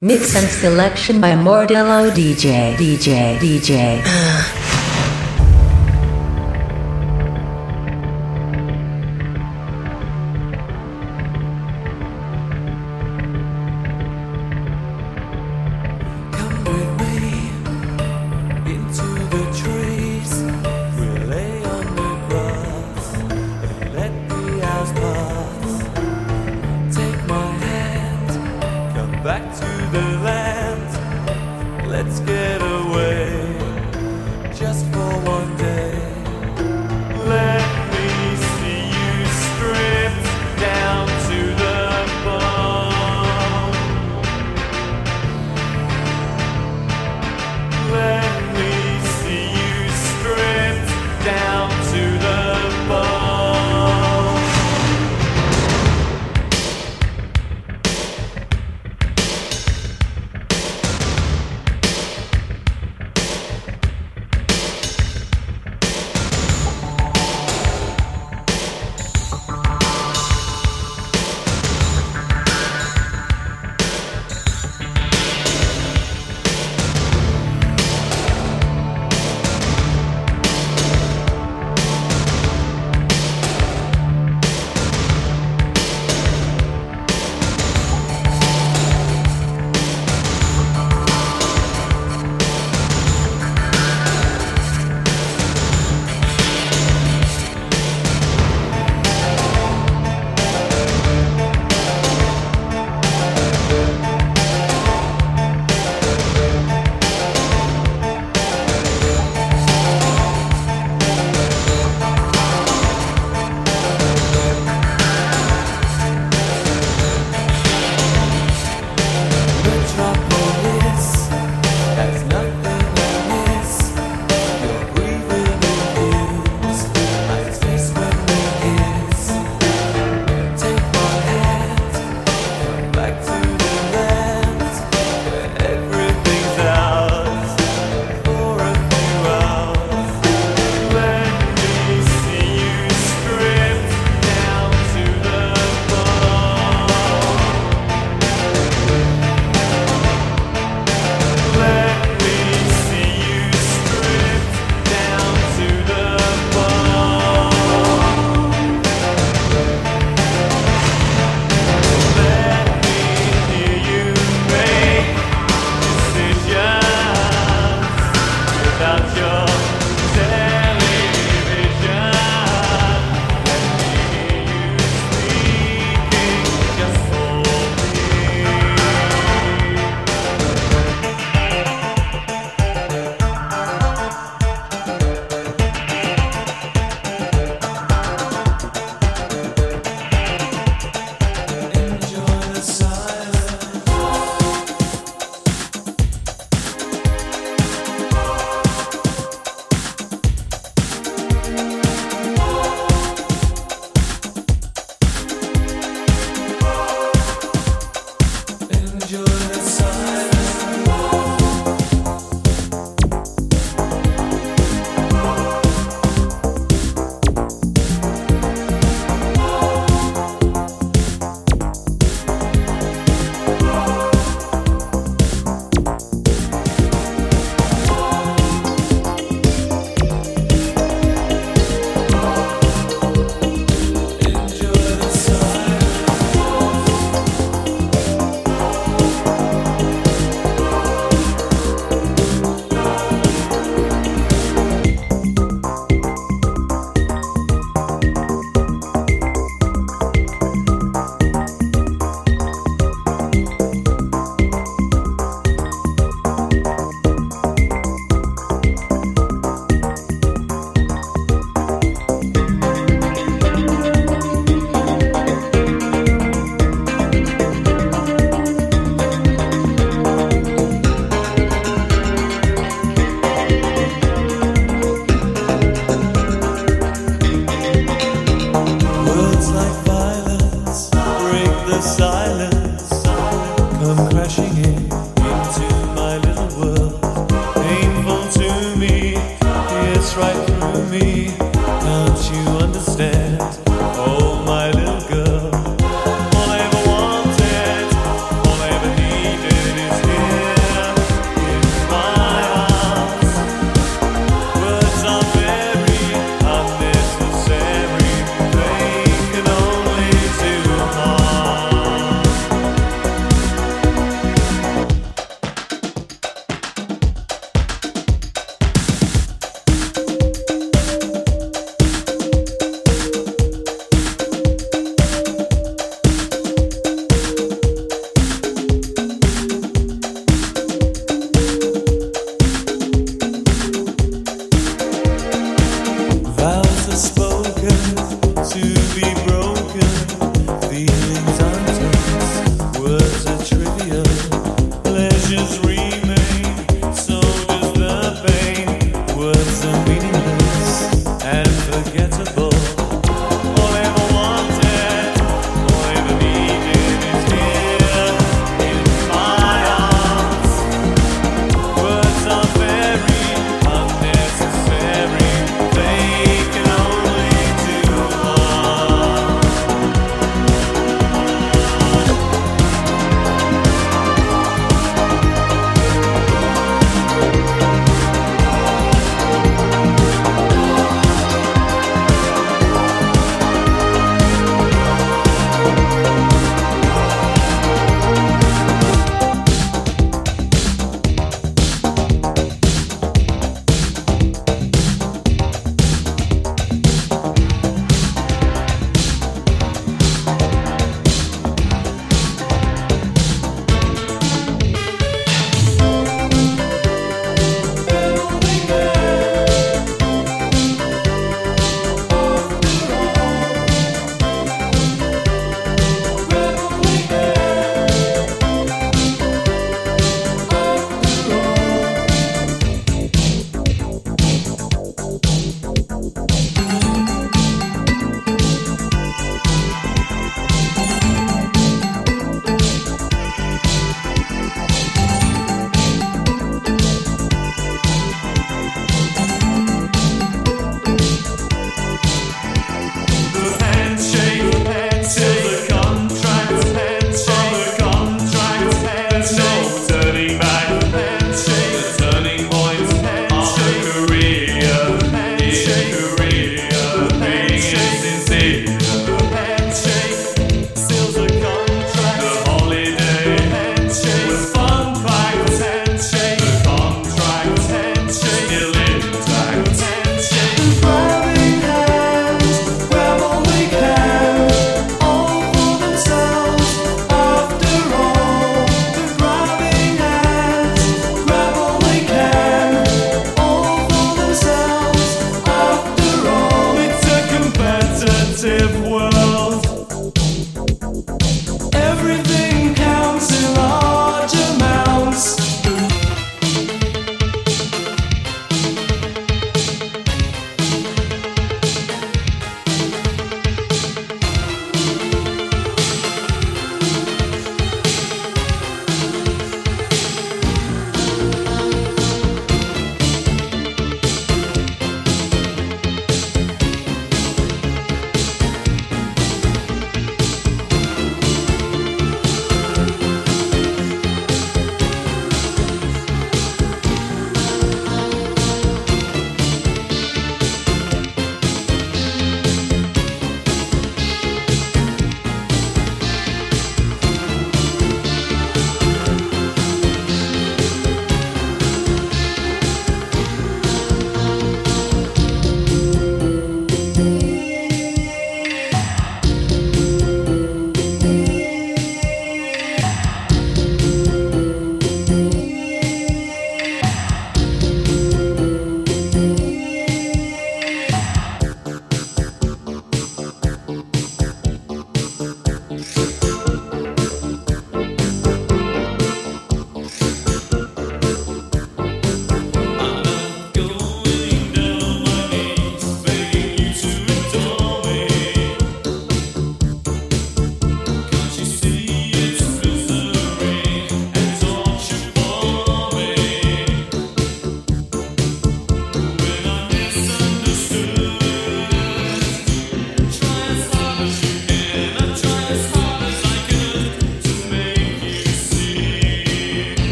Mix and selection by Mordello DJ. DJ. DJ.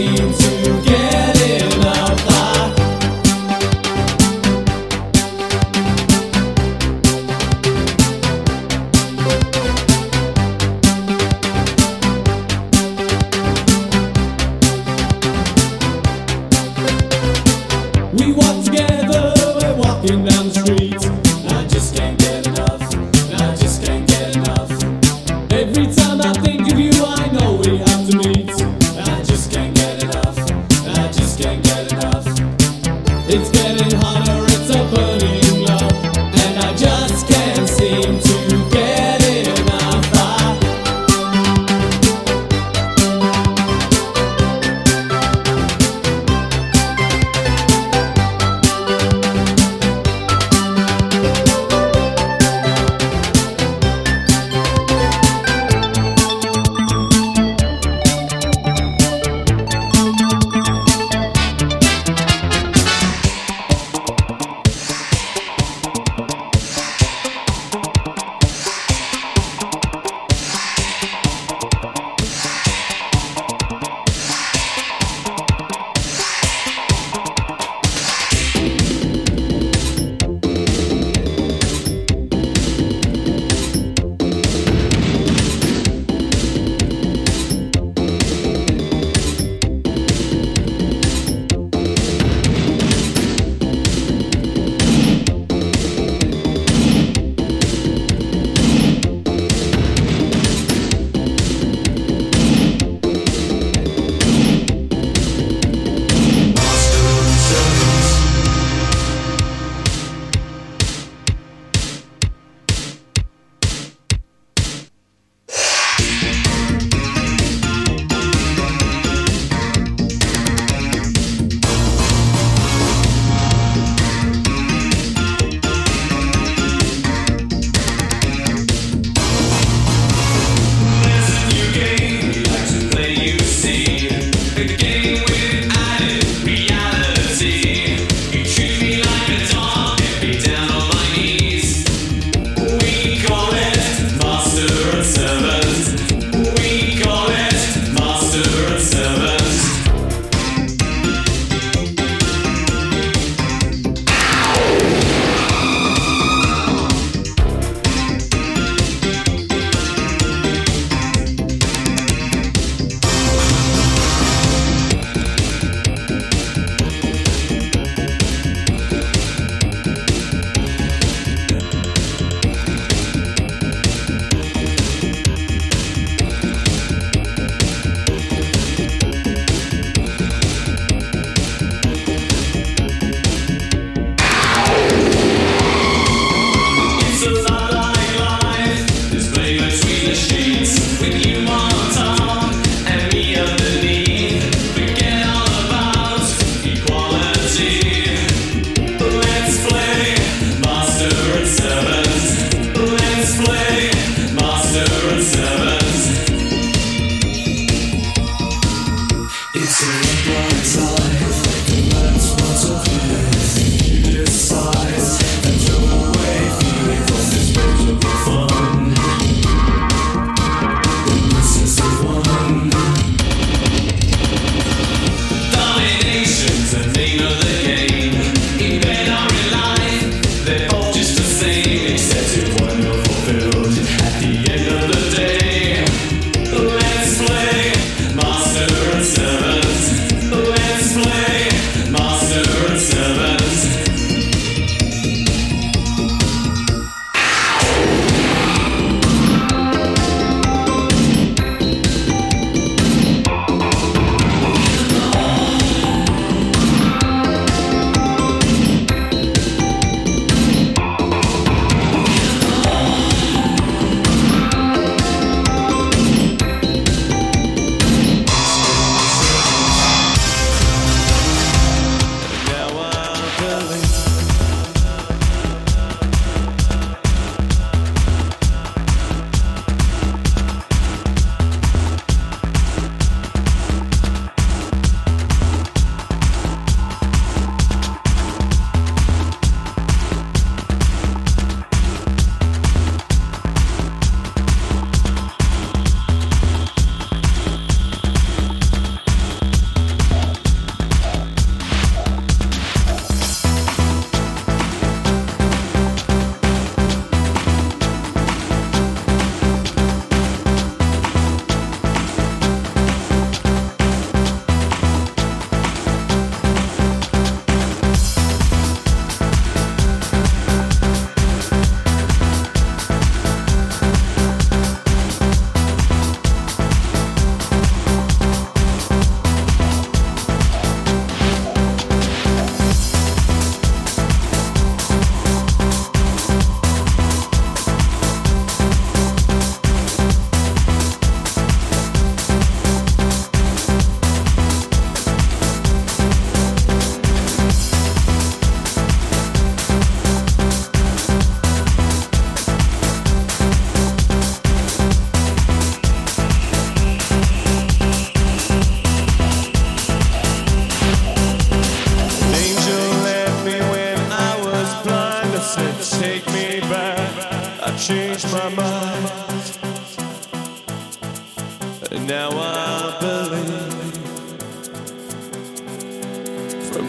You.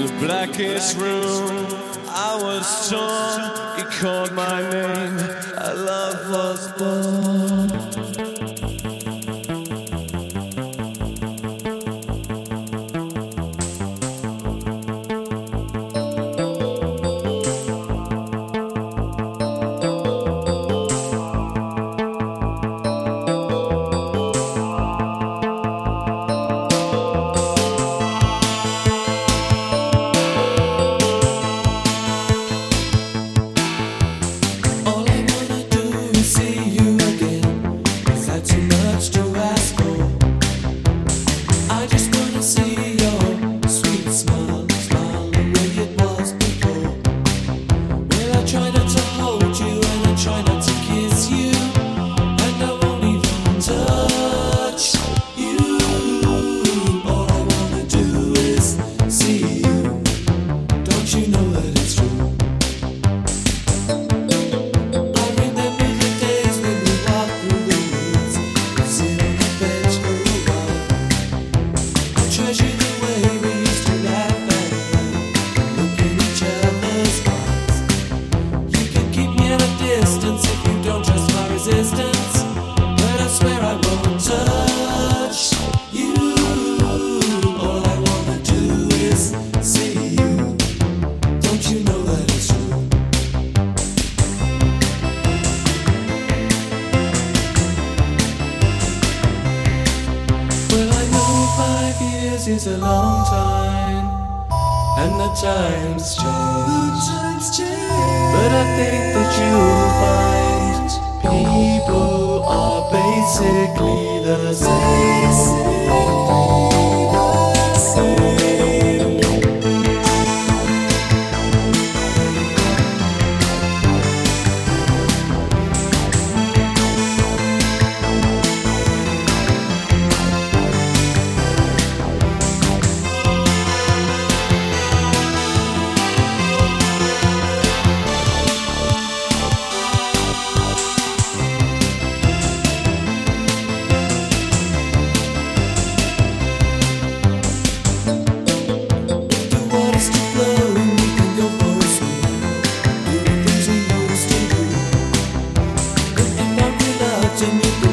the blackest room. I was torn, he called my name. I love was born. long time, and the times change. But I think that you'll find people are basically the same. Ты. не думаю.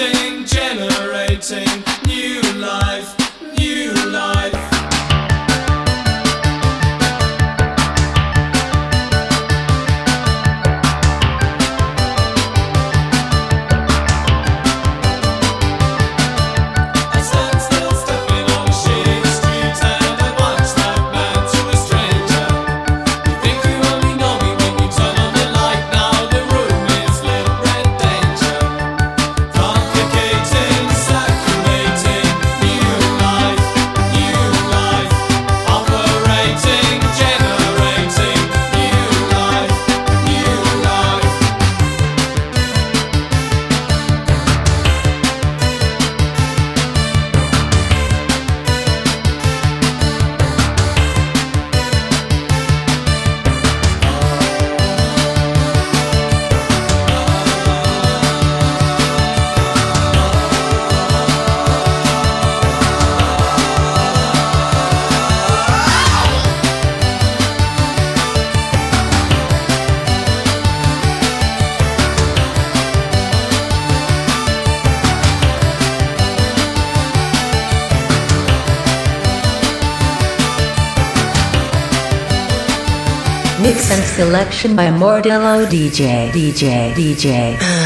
sing. Selection by Mordello DJ DJ DJ.